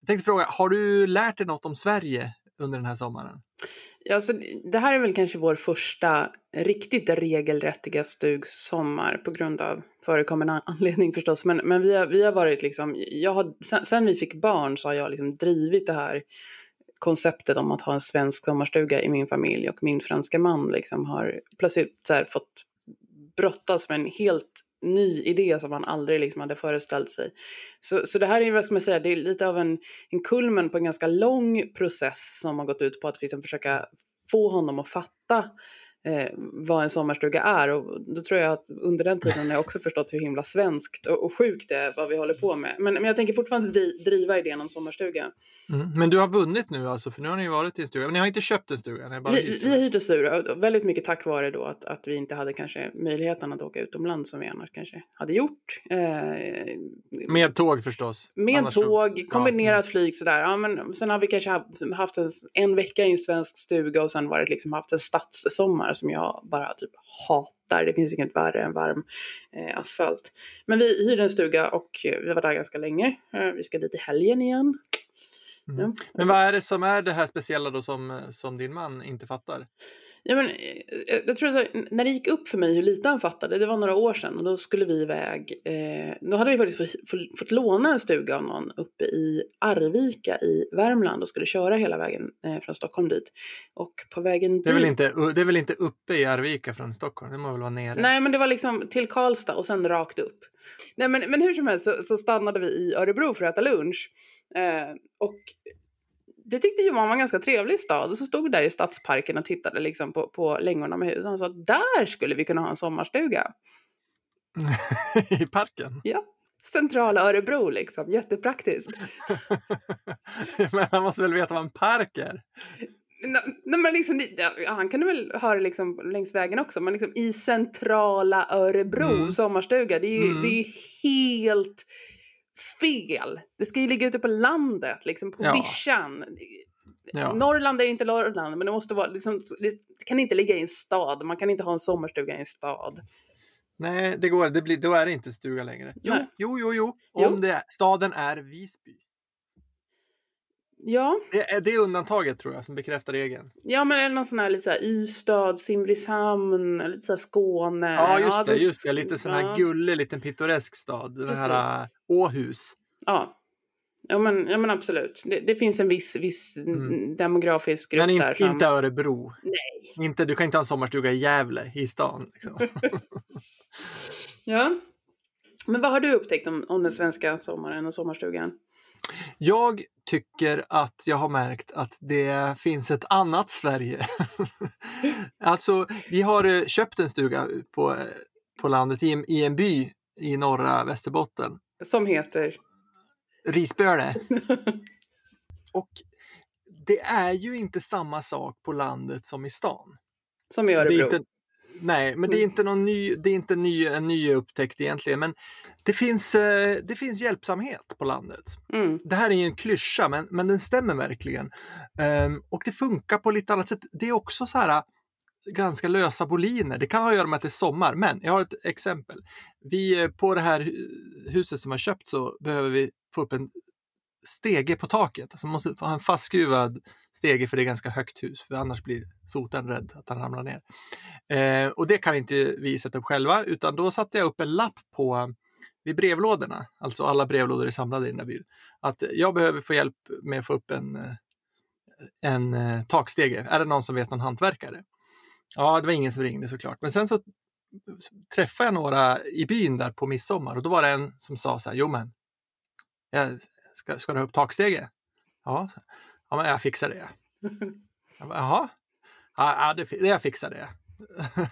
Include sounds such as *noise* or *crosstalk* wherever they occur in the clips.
Jag tänkte fråga, har du lärt dig något om Sverige under den här sommaren? Ja, så det här är väl kanske vår första riktigt regelrättiga stugsommar på grund av förekommande anledning förstås. Men, men vi, har, vi har varit liksom, jag har, sen, sen vi fick barn så har jag liksom drivit det här konceptet om att ha en svensk sommarstuga i min familj och min franska man liksom har plötsligt så här fått brottas med en helt ny idé som man aldrig liksom hade föreställt sig. Så, så det här är, vad ska man säga, det är lite av en, en kulmen på en ganska lång process som har gått ut på att liksom försöka få honom att fatta eh, vad en sommarstuga är. Och då tror jag att under den tiden har jag också förstått hur himla svenskt och, och sjukt det är vad vi håller på med. Men, men jag tänker fortfarande driva idén om sommarstuga. Mm. Men du har vunnit nu alltså, för nu har ni varit i en stuga. Men ni har inte köpt en stuga? Ni har bara vi, vi har hyrt en stuga, väldigt mycket tack vare då att, att vi inte hade kanske möjligheten att åka utomlands som vi annars kanske hade gjort. Eh, med tåg förstås? Med annars tåg, kombinerat ja. flyg sådär. Ja, men sen har vi kanske haft en, en vecka i en svensk stuga och sen varit liksom haft en stadssommar som jag bara typ hatar. Det finns inget värre än varm eh, asfalt. Men vi hyrde en stuga och eh, vi var där ganska länge. Eh, vi ska dit i helgen igen. Mm. Ja. Men vad är det som är det här speciella då som, som din man inte fattar? Ja, men, eh, jag tror att när det gick upp för mig hur lite han fattade, det var några år sedan och då skulle vi iväg, eh, då hade vi faktiskt fått, fått, låna en stuga av någon uppe i Arvika i Värmland och skulle köra hela vägen eh, från Stockholm dit. Och på vägen det är, dit... Väl inte, det är väl inte uppe i Arvika från Stockholm, det må väl vara nere? Nej, men det var liksom till Karlstad och sen rakt upp. Nej, men, men hur som helst så, så stannade vi i Örebro för att äta lunch. Eh, och det tyckte Johan var en ganska trevlig stad. Och så stod vi där i stadsparken och tittade liksom på, på längorna med hus. Han sa där skulle vi kunna ha en sommarstuga. *laughs* I parken? Ja. Centrala Örebro liksom, jättepraktiskt. *laughs* men han måste väl veta vad en park är? Nej, men liksom, ja, han kunde väl höra liksom längs vägen också, men liksom i centrala Örebro, mm. sommarstuga, det är ju mm. det är helt fel. Det ska ju ligga ute på landet, liksom på ja. vischan. Ja. Norrland är inte Norrland, men det måste vara liksom, det kan inte ligga i en stad. Man kan inte ha en sommarstuga i en stad. Nej, det går det blir, Då är det inte stuga längre. Jo, jo, jo, jo. Om jo. Det, staden är Visby. Ja. Det är, det är undantaget tror jag som bekräftar regeln. Ja, men är det någon sån här lite så här Ystad, Simrishamn, lite så här Skåne? Ja, just ja, det, just det. Lite sån här ja. gullig, liten pittoresk stad. Den Precis. här äh, Åhus. Ja. Ja men, ja men absolut. Det, det finns en viss, viss mm. demografisk grupp men in, där. Men inte Örebro. Nej. Inte, du kan inte ha en sommarstuga i Gävle, i stan. Liksom. *laughs* ja. Men vad har du upptäckt om, om den svenska sommaren och sommarstugan? Jag tycker att jag har märkt att det finns ett annat Sverige. *laughs* alltså, vi har eh, köpt en stuga på, på landet i, i en by i norra Västerbotten. Som heter? Risböle. *laughs* Och det är ju inte samma sak på landet som i stan. Som i Örebro? Nej, men det är mm. inte någon ny, det är inte ny, en ny upptäckt egentligen. Men det finns, eh, det finns hjälpsamhet på landet. Mm. Det här är ju en klyscha, men, men den stämmer verkligen. Um, och det funkar på lite annat sätt. Det är också så här ganska lösa boliner. Det kan ha att göra med att det är sommar, men jag har ett exempel. Vi, eh, på det här huset som har köpt så behöver vi få upp en stege på taket. Alltså man måste ha en fastskruvad stege för det är ganska högt hus, för annars blir soten rädd att han ramlar ner. Eh, och det kan inte vi sätta upp själva, utan då satte jag upp en lapp på vid brevlådorna, alltså alla brevlådor är samlade i den där byn, att jag behöver få hjälp med att få upp en, eh, en eh, takstege. Är det någon som vet någon hantverkare? Ja, det var ingen som ringde såklart, men sen så träffade jag några i byn där på midsommar och då var det en som sa så här, jo men, jag ska, ska du upp takstege? Ja, ja men jag fixar det. *laughs* Jag bara, Jaha, ja, det, jag fixar det.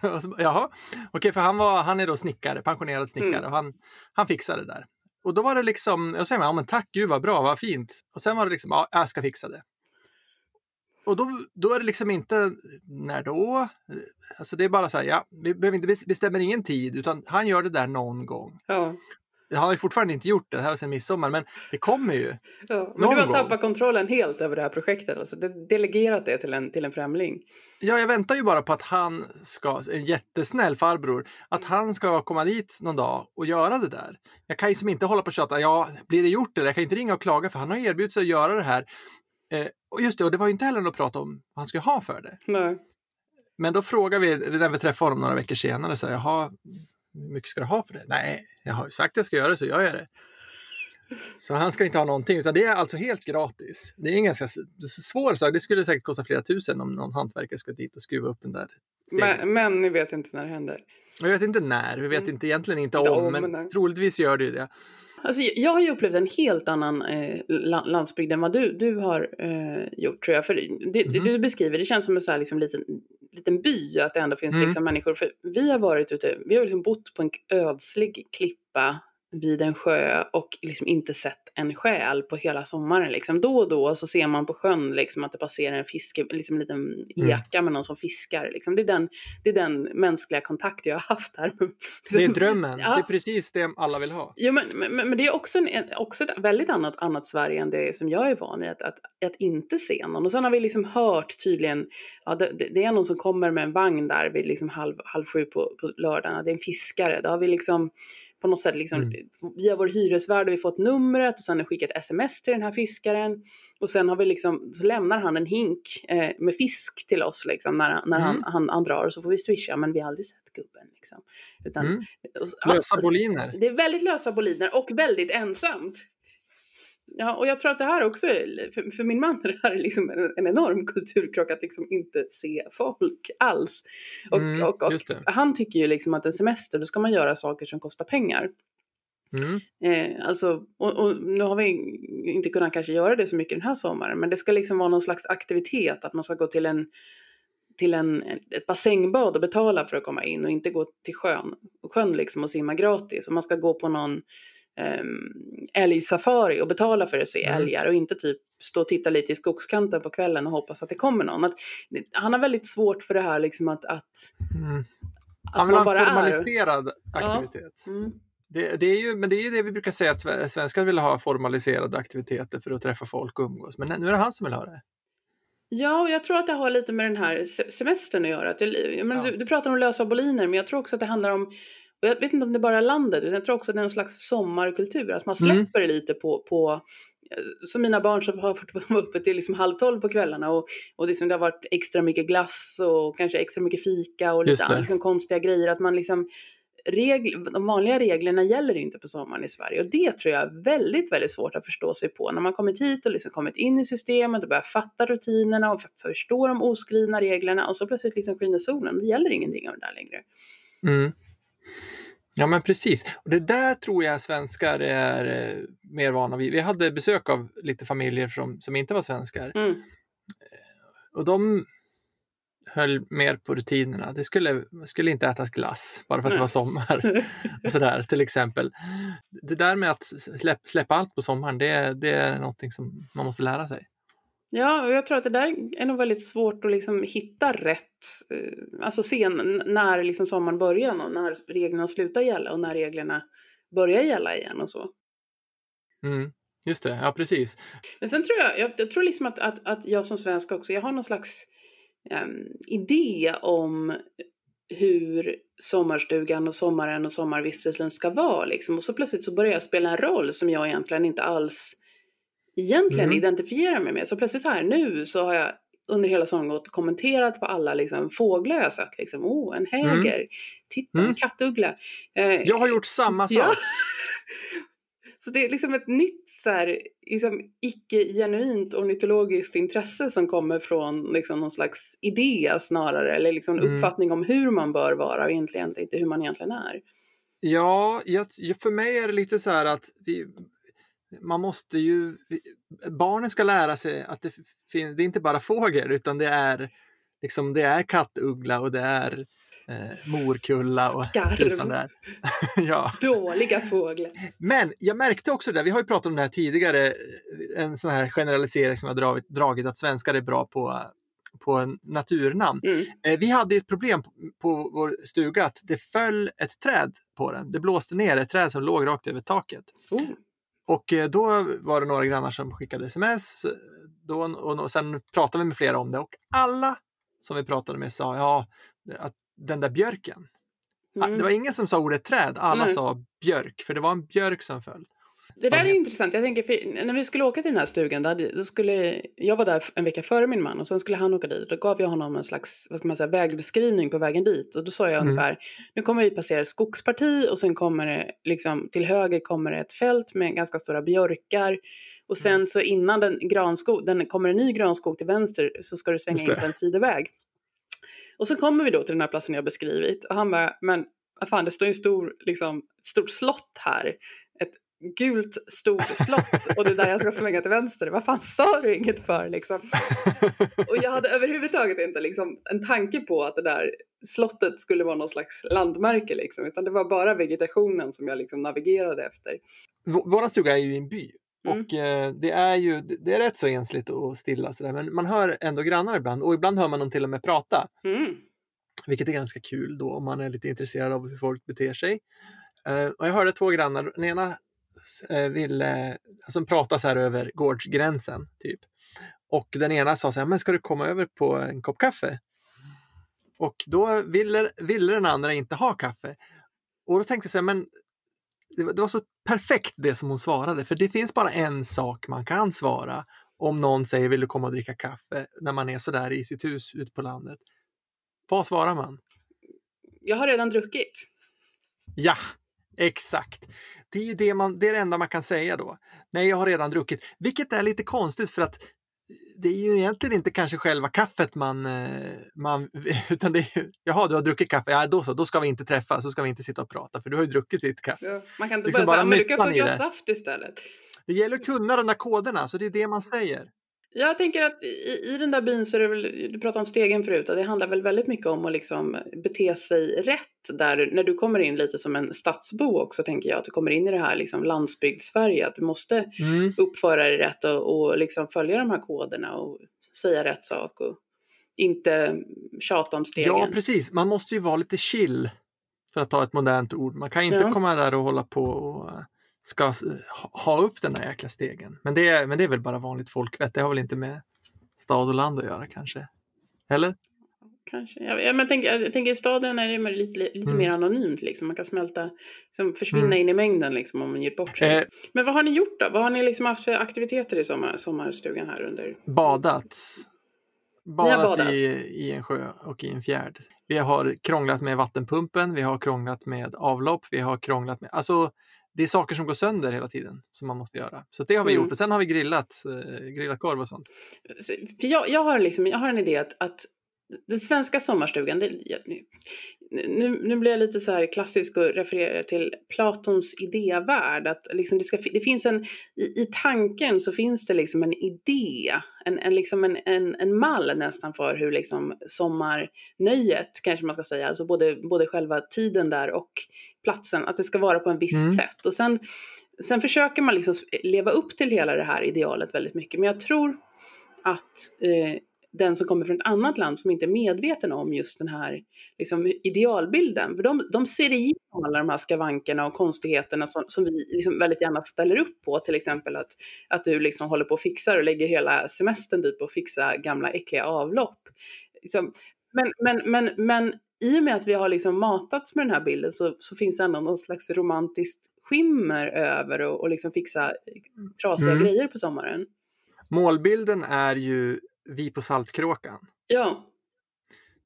*laughs* så, jaha, okej, för han, var, han är då snickare, pensionerad snickare mm. och han, han fixade det där. Och då var det liksom, jag säger ja men tack gud vad bra, vad fint. Och sen var det liksom, ja, jag ska fixa det. Och då, då är det liksom inte, när då? Alltså det är bara så här, ja, vi inte bestämmer ingen tid, utan han gör det där någon gång. Ja. Han har ju fortfarande inte gjort det, det här sedan midsommar, men det kommer ju. *laughs* Ja, men du har tappat kontrollen helt över det här projektet, alltså delegerat det till en, till en främling. Ja, jag väntar ju bara på att han ska, en jättesnäll farbror, att han ska komma dit någon dag och göra det där. Jag kan ju som inte hålla på och tjata, ja, blir det gjort det? Jag kan inte ringa och klaga för han har erbjudit sig att göra det här. Eh, och just det, och det var ju inte heller något att prata om vad han skulle ha för det. Nej. Men då frågar vi när vi träffade honom några veckor senare, så här, jaha, hur mycket ska du ha för det? Nej, jag har ju sagt att jag ska göra det så gör jag det. Så han ska inte ha någonting, utan det är alltså helt gratis. Det är en ganska svår sak. Det skulle säkert kosta flera tusen om någon hantverkare ska dit och skruva upp den där Men, men ni vet inte när det händer? Vi vet inte när, vi vet mm. inte, egentligen inte, inte om, om, men nej. troligtvis gör det ju det. Alltså, jag har ju upplevt en helt annan eh, landsbygd än vad du, du har eh, gjort tror jag. För det, mm. det, du beskriver, det känns som en så här, liksom, liten, liten by, att det ändå finns mm. liksom, människor. För vi har varit ute, vi har liksom bott på en ödslig klippa vid en sjö och liksom inte sett en själ på hela sommaren. Liksom. Då och då så ser man på sjön liksom, att det passerar en fiske, liksom en liten eka mm. med någon som fiskar. Liksom. Det, är den, det är den mänskliga kontakt jag har haft här. *laughs* Det är drömmen, ja. det är precis det alla vill ha. Jo, men, men, men det är också, en, också ett väldigt annat, annat Sverige än det som jag är van vid, att, att, att inte se någon. Och sen har vi liksom hört tydligen, ja, det, det är någon som kommer med en vagn där vid liksom halv, halv sju på, på lördagen, det är en fiskare. Då har vi liksom på något sätt liksom, mm. via vår hyresvärd har vi fått numret och sen har skickat sms till den här fiskaren. Och sen har vi liksom, så lämnar han en hink eh, med fisk till oss liksom, när, när mm. han, han, han, drar och så får vi swisha men vi har aldrig sett gubben. Liksom. Utan, mm. lösa boliner. Det är väldigt lösa boliner och väldigt ensamt. Ja, och jag tror att det här också, är, för, för min man *laughs* är det här liksom en, en enorm kulturkrock att liksom inte se folk alls. Och, mm, och, och han tycker ju liksom att en semester, då ska man göra saker som kostar pengar. Mm. Eh, alltså, och, och, nu har vi inte kunnat kanske göra det så mycket den här sommaren, men det ska liksom vara någon slags aktivitet, att man ska gå till en till en, ett basängbad och betala för att komma in och inte gå till sjön, sjön liksom och simma gratis. Och man ska gå på någon um, älgsafari och betala för att se mm. älgar och inte typ stå och titta lite i skogskanten på kvällen och hoppas att det kommer någon. Att, han har väldigt svårt för det här liksom att, att, mm. Han vill ha en formaliserad är. aktivitet. Ja. Mm. Det, det, är ju, men det är ju det vi brukar säga att svenskar vill ha formaliserade aktiviteter för att träffa folk och umgås. Men nu är det han som vill ha det. Ja, och jag tror att det har lite med den här semestern att göra. Att det, men ja. du, du pratar om lösa boliner, men jag tror också att det handlar om och jag vet inte om det bara är landet, utan jag tror också att det är en slags sommarkultur, att man mm. släpper mm. lite på, på eh, som mina barn som har fått *laughs* vara uppe till liksom halv tolv på kvällarna och, och liksom det har varit extra mycket glass och kanske extra mycket fika och lite liksom konstiga grejer. Att man liksom, regl, de vanliga reglerna gäller inte på sommaren i Sverige och det tror jag är väldigt, väldigt svårt att förstå sig på. När man kommit hit och liksom kommit in i systemet och börjar fatta rutinerna och förstå de oskrivna reglerna och så plötsligt liksom skiner solen. Det gäller ingenting av det där längre. Mm. Ja men precis, och det där tror jag svenskar är eh, mer vana vid. Vi hade besök av lite familjer som, som inte var svenskar. Mm. Eh, och de höll mer på rutinerna. Det skulle, skulle inte ätas glass bara för att Nej. det var sommar. och sådär, till exempel. Det där med att släpp, släppa allt på sommaren, det, det är någonting som man måste lära sig. Ja, och jag tror att det där är nog väldigt svårt att liksom hitta rätt, eh, alltså se när liksom sommaren börjar och när reglerna slutar gälla och när reglerna börjar gälla igen och så. Mm, just det, ja precis. Men sen tror jag, jag, jag tror liksom att, att, att jag som svensk också, jag har någon slags um, idé om hur sommarstugan och sommaren och sommarvistelsen ska vara liksom. Och så plötsligt så börjar jag spela en roll som jag egentligen inte alls egentligen mm. identifiera mig med. Så plötsligt här nu så har jag under hela sommaren gått och kommenterat på alla liksom, fåglar jag sett. Liksom, oh, en mm. häger, mm. titta en mm. kattuggla. Eh, jag har gjort samma sak. Ja. *laughs* så det är liksom ett nytt så här, liksom, icke-genuint ornitologiskt intresse som kommer från liksom, någon slags idé snarare, eller liksom, en mm. uppfattning om hur man bör vara och egentligen inte hur man egentligen är. Ja, jag, för mig är det lite så här att vi, man måste ju, barnen ska lära sig att det, finns, det är inte bara fågel utan det är, liksom, det är kattuggla och det är eh, morkulla och tusan där. *laughs* ja. Dåliga fåglar. Men jag märkte också det, vi har ju pratat om det här tidigare, en sån här generalisering som jag dragit, dragit att svenskar är bra på på naturnamn. Mm. Eh, vi hade ett problem på, på vår stuga att det föll ett träd på den. Det blåste ner ett träd som låg rakt över taket. Oh. Och eh, då var det några grannar som skickade sms. Då, och, och sen pratade vi med flera om det och alla som vi pratade med sa ja, att den där björken. Mm. Det var ingen som sa ordet träd, alla Nej. sa björk, för det var en björk som föll. Det där är intressant. Jag tänker, när vi skulle åka till den här stugan, då, då skulle, jag var där en vecka före min man och sen skulle han åka dit. Då gav jag honom en slags vad ska man säga, vägbeskrivning på vägen dit. Och då sa jag mm. ungefär, nu kommer vi passera ett skogsparti och sen kommer det, liksom, till höger kommer det ett fält med ganska stora björkar. Och sen mm. så innan den, granskog, den kommer en ny granskog till vänster så ska du svänga in på en sidoväg. Och så kommer vi då till den här platsen jag beskrivit och han bara, men vad fan det står ju en stor, liksom, stort slott här. Gult stort slott och det är där jag ska svänga till vänster. Vad fan sa du inget för liksom? *laughs* Och jag hade överhuvudtaget inte liksom en tanke på att det där slottet skulle vara någon slags landmärke liksom, utan det var bara vegetationen som jag liksom navigerade efter. Våra stuga är ju i en by Mm. Och eh, det är ju det är rätt så ensligt och stilla sådär, men man hör ändå grannar ibland och ibland hör man dem till och med prata. Mm. Vilket är ganska kul då om man är lite intresserad av hur folk beter sig. Eh, och jag hörde två grannar, den ena ville, alltså prata så här över gårdsgränsen typ. Och den ena sa så här, men ska du komma över på en kopp kaffe? Och då ville, ville den andra inte ha kaffe. Och då tänkte jag så här, men det var, det var så perfekt det som hon svarade, för det finns bara en sak man kan svara om någon säger vill du komma och dricka kaffe när man är sådär i sitt hus ute på landet. Vad svarar man? Jag har redan druckit. Ja, exakt. Det är ju det, man, det, är det enda man kan säga då. Nej, jag har redan druckit. Vilket är lite konstigt för att det är ju egentligen inte kanske själva kaffet man, eh, man *laughs* utan det är jaha du har druckit kaffe, ja då så, då ska vi inte träffas, så ska vi inte sitta och prata för du har ju druckit ditt kaffe. Ja, man kan inte liksom bara säga, men du kan få ett glas saft istället. Det gäller att kunna de där koderna, så det är det man säger. Jag tänker att i, i den där byn så är det väl, du pratade om stegen förut, och det handlar väl väldigt mycket om att liksom bete sig rätt där, när du kommer in lite som en stadsbo också tänker jag, att du kommer in i det här liksom landsbygdssverige, att du måste mm. uppföra dig rätt och, och liksom följa de här koderna och säga rätt sak och inte tjata om stegen. Ja, precis, man måste ju vara lite chill för att ta ett modernt ord. Man kan inte ja. komma där och hålla på och ska ha upp den där jäkla stegen. Men det, är, men det är väl bara vanligt folkvett, det har väl inte med stad och land att göra kanske? Eller? Kanske. Jag, men tänk, jag tänker i staden är det lite, lite mm. mer anonymt, liksom. man kan smälta, liksom, försvinna mm. in i mängden liksom, om man ger bort sig. Eh, men vad har ni gjort då? Vad har ni liksom haft för aktiviteter i sommar, sommarstugan här under? Badat. Badat, badat. I, i en sjö och i en fjärd. Vi har krånglat med vattenpumpen, vi har krånglat med avlopp, vi har krånglat med, alltså det är saker som går sönder hela tiden som man måste göra. Så det har vi mm. gjort och sen har vi grillat, eh, grillat korv och sånt. Jag, jag, har liksom, jag har en idé att, att den svenska sommarstugan, det, nu, nu blir jag lite så här klassisk och refererar till Platons idévärld. Att liksom det, ska, det finns en, i, i tanken så finns det liksom en idé, en, en, liksom en, en, en mall nästan för hur liksom sommarnöjet, kanske man ska säga, alltså både, både själva tiden där och platsen, att det ska vara på en visst mm. sätt. Och sen, sen försöker man liksom leva upp till hela det här idealet väldigt mycket. Men jag tror att eh, den som kommer från ett annat land som inte är medveten om just den här liksom, idealbilden. För de, de ser igenom alla de här skavankerna och konstigheterna som, som vi liksom väldigt gärna ställer upp på. Till exempel att, att du liksom håller på och fixar och lägger hela semestern typ på att fixa gamla äckliga avlopp. Liksom, men, men, men, men i och med att vi har liksom matats med den här bilden så, så finns det ändå någon slags romantiskt skimmer över och, och liksom fixa trasiga mm. grejer på sommaren. Målbilden är ju vi på Saltkråkan. Ja.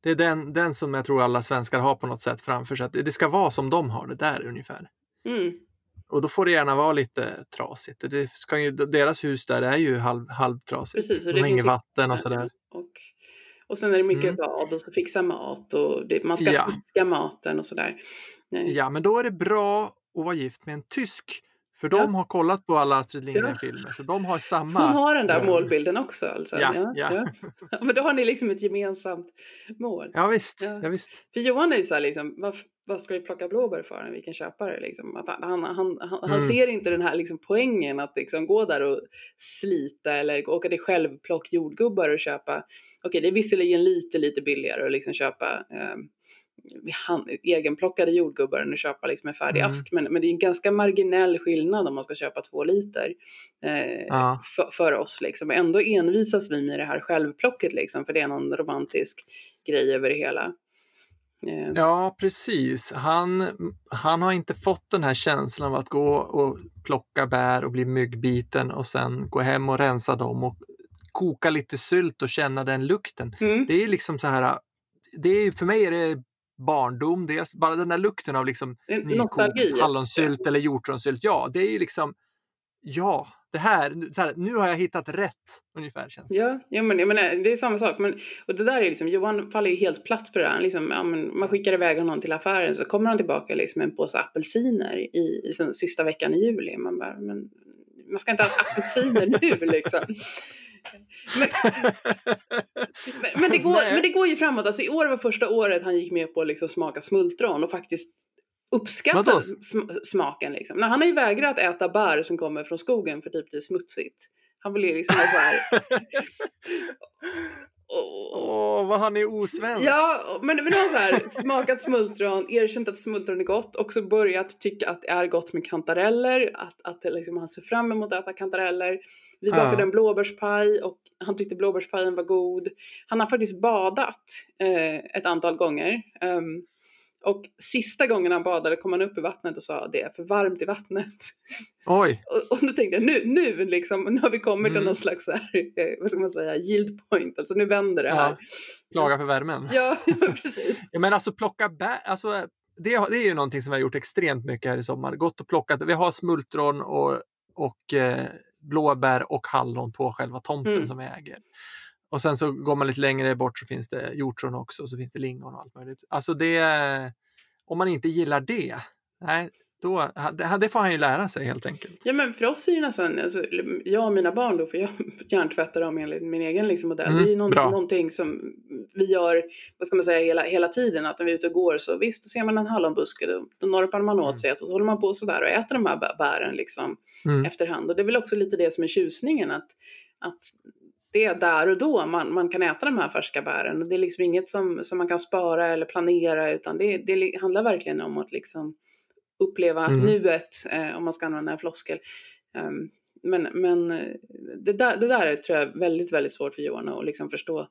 Det är den, den som jag tror alla svenskar har på något sätt framför sig. Det ska vara som de har det där ungefär. Mm. Och då får det gärna vara lite trasigt. Det ska ju, deras hus där är ju halv, halvtrasigt. Precis, de har inget vatten och sådär. Och, och sen är det mycket mm. bad och så fixa mat och det, man ska ja. fiska maten och sådär. Nej. Ja, men då är det bra att vara gift med en tysk För de ja. har kollat på alla Astrid Lindgren-filmer, så de har samma... Hon har den där målbilden också alltså? Ja, ja. ja. Men då har ni liksom ett gemensamt mål. Ja, visst. Ja. Ja, visst. För Johan är så här liksom, vad, vad ska vi plocka blåbär för när vi kan köpa det? Liksom? Att han, han, han, mm. han ser inte den här liksom, poängen att liksom, gå där och slita eller åka till självplock jordgubbar och köpa. Okej, okay, det är visserligen lite, lite billigare att liksom köpa eh, hand, egenplockade jordgubbar än att köpa liksom en färdig mm. ask. Men, men det är en ganska marginell skillnad om man ska köpa två liter eh, ja. för, för, oss. Liksom. Ändå envisas vi med det här självplocket liksom, för det är någon romantisk grej över det hela. Eh. Ja, precis. Han, han har inte fått den här känslan av att gå och plocka bär och bli myggbiten och sen gå hem och rensa dem och koka lite sylt och känna den lukten. Mm. Det är liksom så här, det är, för mig är det barndom, dels bara den där lukten av liksom nykokt hallonsylt eller hjortronsylt. Ja, det är ju liksom, ja, det här, så här, nu har jag hittat rätt ungefär. Känns det. Ja, ja men, jag menar, det är samma sak. Men, och det där är liksom, Johan faller ju helt platt på det där. Liksom, ja, men man skickar iväg honom till affären så kommer han tillbaka liksom, med en påse apelsiner i, i, i sista veckan i juli. Man bara, men man ska inte ha apelsiner nu liksom. Men, men, det *laughs* går, men det går ju framåt. Alltså, I år var första året han gick med på att liksom smaka smultron och faktiskt uppskatta sm smaken. Liksom. Nej, han har ju vägrat äta bär som kommer från skogen för typ det är smutsigt. Han vill ju liksom så här... *laughs* Åh, oh, vad han är osvensk. Ja, men, men har så här, smakat smultron, erkänt att smultron är gott, också börjat tycka att det är gott med kantareller, att, att liksom, han ser fram emot att äta kantareller. Vi bakade ja. en blåbärspaj och han tyckte blåbärspajen var god. Han har faktiskt badat eh, ett antal gånger. Um, och sista gången han badade kom han upp i vattnet och sa det är för varmt i vattnet. Oj! *laughs* och, och då tänkte jag nu, nu, liksom, nu har vi kommit mm. till någon slags här, eh, vad ska man säga, yield point, alltså nu vänder det här. Ja, klaga för värmen. *laughs* ja, precis. ja, men alltså plocka bär, alltså det, det är ju någonting som vi har gjort extremt mycket här i sommar. Gått och plockat, vi har smultron och, och eh, blåbär och hallon på själva tomten mm. som vi äger. Och sen så går man lite längre bort så finns det hjortron också, och så finns det lingon och allt möjligt. Alltså det, om man inte gillar det, nej, då, det får han ju lära sig helt enkelt. Ja men för oss är det nästan, alltså, jag och mina barn då, för jag *laughs* hjärntvättar dem enligt min egen liksom, modell. Mm, det är ju någon, någonting som vi gör, vad ska man säga, hela, hela tiden. Att när vi är ute och går så visst, då ser man en hallonbuske, då, då norpar man åt mm. sig och så håller man på sådär och äter de här bären liksom mm. efterhand. Och det är väl också lite det som är tjusningen, att, att det är där och då man, man kan äta de här färska bären. Och det är liksom inget som, som man kan spara eller planera utan det, det handlar verkligen om att liksom uppleva mm. nuet, eh, om man ska använda en floskel. Um, men men det, där, det där är, tror jag väldigt, väldigt svårt för Johan att liksom förstå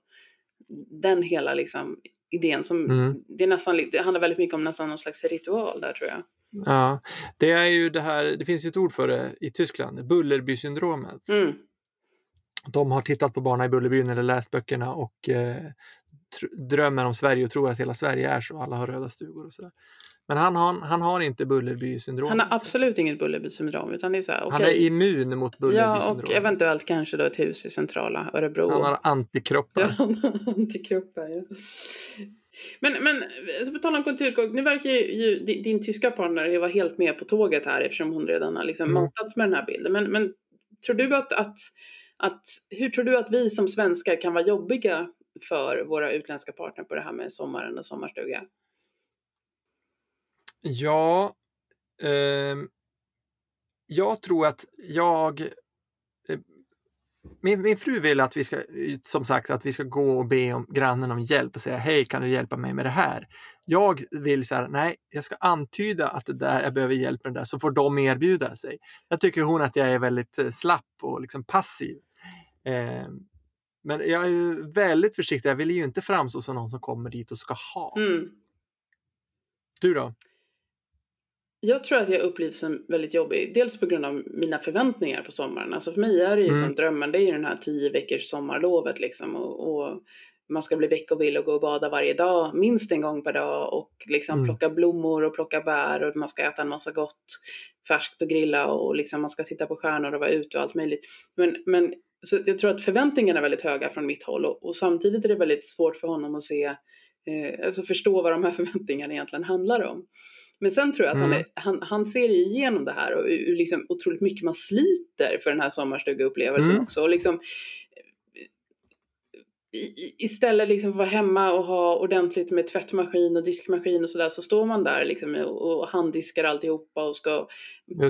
den hela liksom, idén som, mm. det, är nästan, det handlar väldigt mycket om nästan någon slags ritual där tror jag. Ja, det är ju det här, det finns ju ett ord för det i Tyskland, Bullerby-syndromet. Mm. De har tittat på Barna i Bullerbyn eller läst böckerna och eh, drömmer om Sverige och tror att hela Sverige är så, alla har röda stugor och sådär. Men han har, han har inte Bullerby-syndrom. Han har absolut inget Bullerby-syndrom. Utan det är så här, okay. Han är immun mot Bullerby-syndrom. Ja, och eventuellt kanske då ett hus i centrala Örebro. Han har antikroppar. Ja, *laughs* han har antikroppar, ja. Men, men på tal om kulturskog, nu verkar ju din, din tyska partner vara helt med på tåget här eftersom hon redan har liksom mm. matats med den här bilden. Men, men tror du att, att, att, hur tror du att vi som svenskar kan vara jobbiga för våra utländska partner på det här med sommaren och sommarstuga? Ja, eh, jag tror att jag eh, min, min fru vill att vi ska, som sagt, att vi ska gå och be om grannen om hjälp och säga hej, kan du hjälpa mig med det här? Jag vill så här, nej, jag ska antyda att det där, jag behöver hjälp med det där, så får de erbjuda sig. Jag tycker hon att jag är väldigt eh, slapp och liksom passiv. Eh, men jag är väldigt försiktig, jag vill ju inte framstå som någon som kommer dit och ska ha. Mm. Du då? Jag tror att jag upplevs som väldigt jobbig. Dels på grund av mina förväntningar på sommaren. Alltså för mig är det ju mm. som drömmen. Det är ju den här tio veckors sommarlovet liksom. Och, och man ska bli veckovill och gå och bada varje dag, minst en gång per dag och liksom mm. plocka blommor och plocka bär och man ska äta en massa gott färskt och grilla och liksom man ska titta på stjärnor och vara ute och allt möjligt. Men, men så jag tror att förväntningarna är väldigt höga från mitt håll och, och samtidigt är det väldigt svårt för honom att se, eh, alltså förstå vad de här *laughs* förväntningarna egentligen handlar om. Men sen tror jag att mm. han, är, han, han ser igenom det här och hur liksom otroligt mycket man sliter för den här sommarstugeupplevelsen mm. också. Och liksom, istället liksom för att vara hemma och ha ordentligt med tvättmaskin och diskmaskin och sådär så står man där liksom och handdiskar alltihopa och ska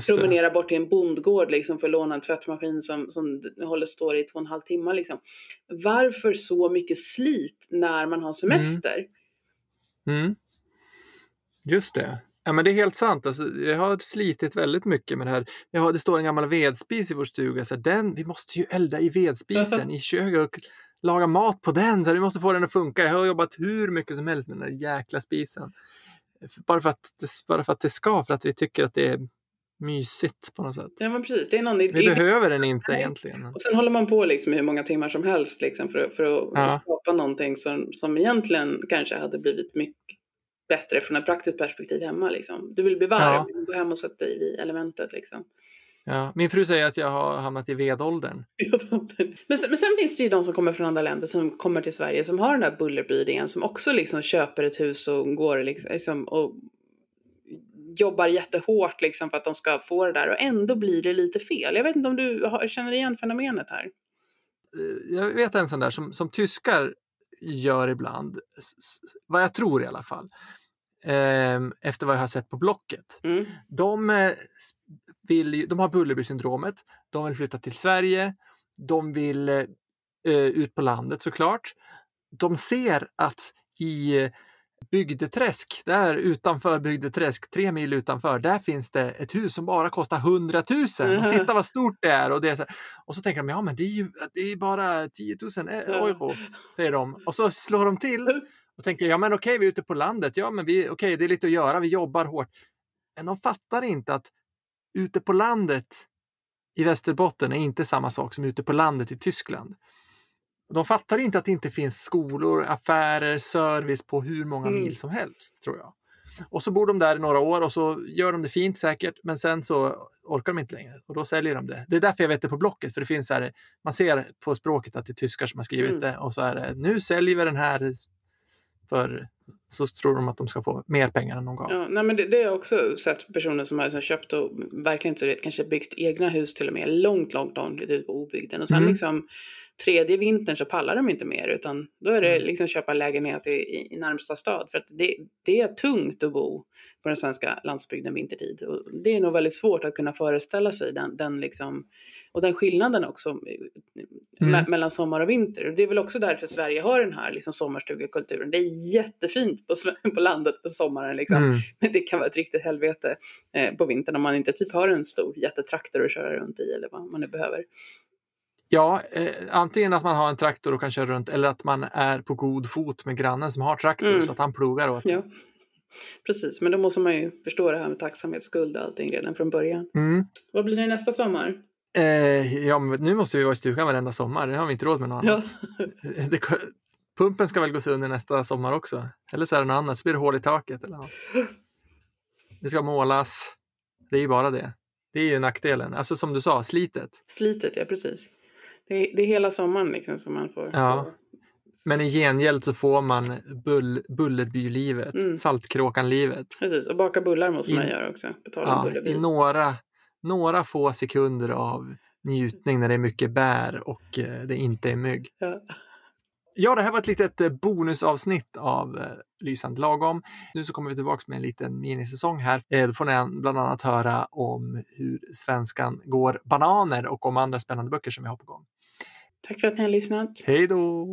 promenera bort till en bondgård liksom för att låna en tvättmaskin som, som håller står i två och en halv timme. Liksom. Varför så mycket slit när man har semester? Mm. Mm. Just det. Ja, men det är helt sant. Alltså, jag har slitit väldigt mycket med det här. Jag har, det står en gammal vedspis i vår stuga. Så den, vi måste ju elda i vedspisen i köket laga mat på den, så vi måste få den att funka. Jag har jobbat hur mycket som helst med den där jäkla spisen. Bara för, att det, bara för att det ska, för att vi tycker att det är mysigt på något sätt. Ja men precis. Det är någon, vi det, behöver den inte nej. egentligen. Och sen håller man på liksom hur många timmar som helst liksom för, för att ja. skapa någonting som, som egentligen kanske hade blivit mycket bättre från ett praktiskt perspektiv hemma. Liksom. Du vill bli varm, ja. gå hem och sätta dig i elementet. Liksom. Ja, min fru säger att jag har hamnat i vedåldern. *laughs* men, sen, men sen finns det ju de som kommer från andra länder som kommer till Sverige som har den där bullerby som också liksom köper ett hus och går liksom, liksom, och jobbar jättehårt liksom för att de ska få det där och ändå blir det lite fel. Jag vet inte om du har, känner igen fenomenet här? Eh, jag vet en sån där som, som tyskar gör ibland, vad jag tror i alla fall. Ehm, efter vad jag har sett på Blocket. Mm. De, eh, vill, de har Bullerby-syndromet, de vill flytta till Sverige, de vill eh, ut på landet såklart. De ser att i Bygdeträsk, där utanför Bygdeträsk, tre mil utanför, där finns det ett hus som bara kostar 100 000. Och titta vad stort det är! Och, det är så, och så tänker de, ja men det är ju det är bara 10 000 e-, euro, säger de. Och så slår de till och tänker, ja men okej, vi är ute på landet, ja men vi, okej, det är lite att göra, vi jobbar hårt. Men de fattar inte att ute på landet i Västerbotten är inte samma sak som ute på landet i Tyskland. De fattar inte att det inte finns skolor, affärer, service på hur många mm. mil som helst, tror jag. Och så bor de där i några år och så gör de det fint säkert, men sen så orkar de inte längre och då säljer de det. Det är därför jag vet det på Blocket, för det finns så här, man ser på språket att det är tyskar som har skrivit mm. det och så är det, nu säljer vi den här för så tror de att de ska få mer pengar än de gav. Ja, nej, men det, det har jag också sett personer som har liksom köpt och verkligen inte vet, kanske byggt egna hus till och med långt, långt, långt ut på obygden. Och sen mm. liksom tredje vintern så pallar de inte mer utan då är det mm. liksom köpa lägenhet i, i, i närmsta stad. För att det, det är tungt att bo på den svenska landsbygden vintertid. Och det är nog väldigt svårt att kunna föreställa sig den, den liksom och den skillnaden också mm. me mellan sommar och vinter. Och det är väl också därför Sverige har den här liksom, sommarstugekulturen. Det är jättefint på, på landet på sommaren, liksom. mm. *laughs* men det kan vara ett riktigt helvete eh, på vintern om man inte typ har en stor jättetraktor att köra runt i eller vad man nu behöver. Ja, eh, antingen att man har en traktor och kan köra runt eller att man är på god fot med grannen som har traktor mm. så att han plogar åt ja. Precis, men då måste man ju förstå det här med tacksamhetsskuld och allting redan från början. Mm. Vad blir det nästa sommar? Eh, ja, nu måste vi vara i stugan varenda sommar. Det har vi inte råd med något annat. Ja. *laughs* det, pumpen ska väl gå sönder nästa sommar också. Eller så är det något annat, så blir det hål i taket eller något. Det ska målas. Det är ju bara det. Det är ju nackdelen. Alltså som du sa, slitet. Slitet, ja precis. Det är, det är hela sommaren liksom som man får. Ja. Men i gengäld så får man bull, Bullerbylivet, mm. Saltkråkanlivet. Precis, och baka bullar måste I, man göra också. ja, I några några få sekunder av njutning när det är mycket bär och eh, det inte är mygg. Ja. Ja, det här var ett litet eh, bonusavsnitt av eh, Lysande lagom. Nu så kommer vi tillbaka med en liten minisäsong här. Då får ni bland annat höra om hur svenskan går bananer och om andra spännande böcker som vi har på gång. Tack för att ni har lyssnat. Hej då!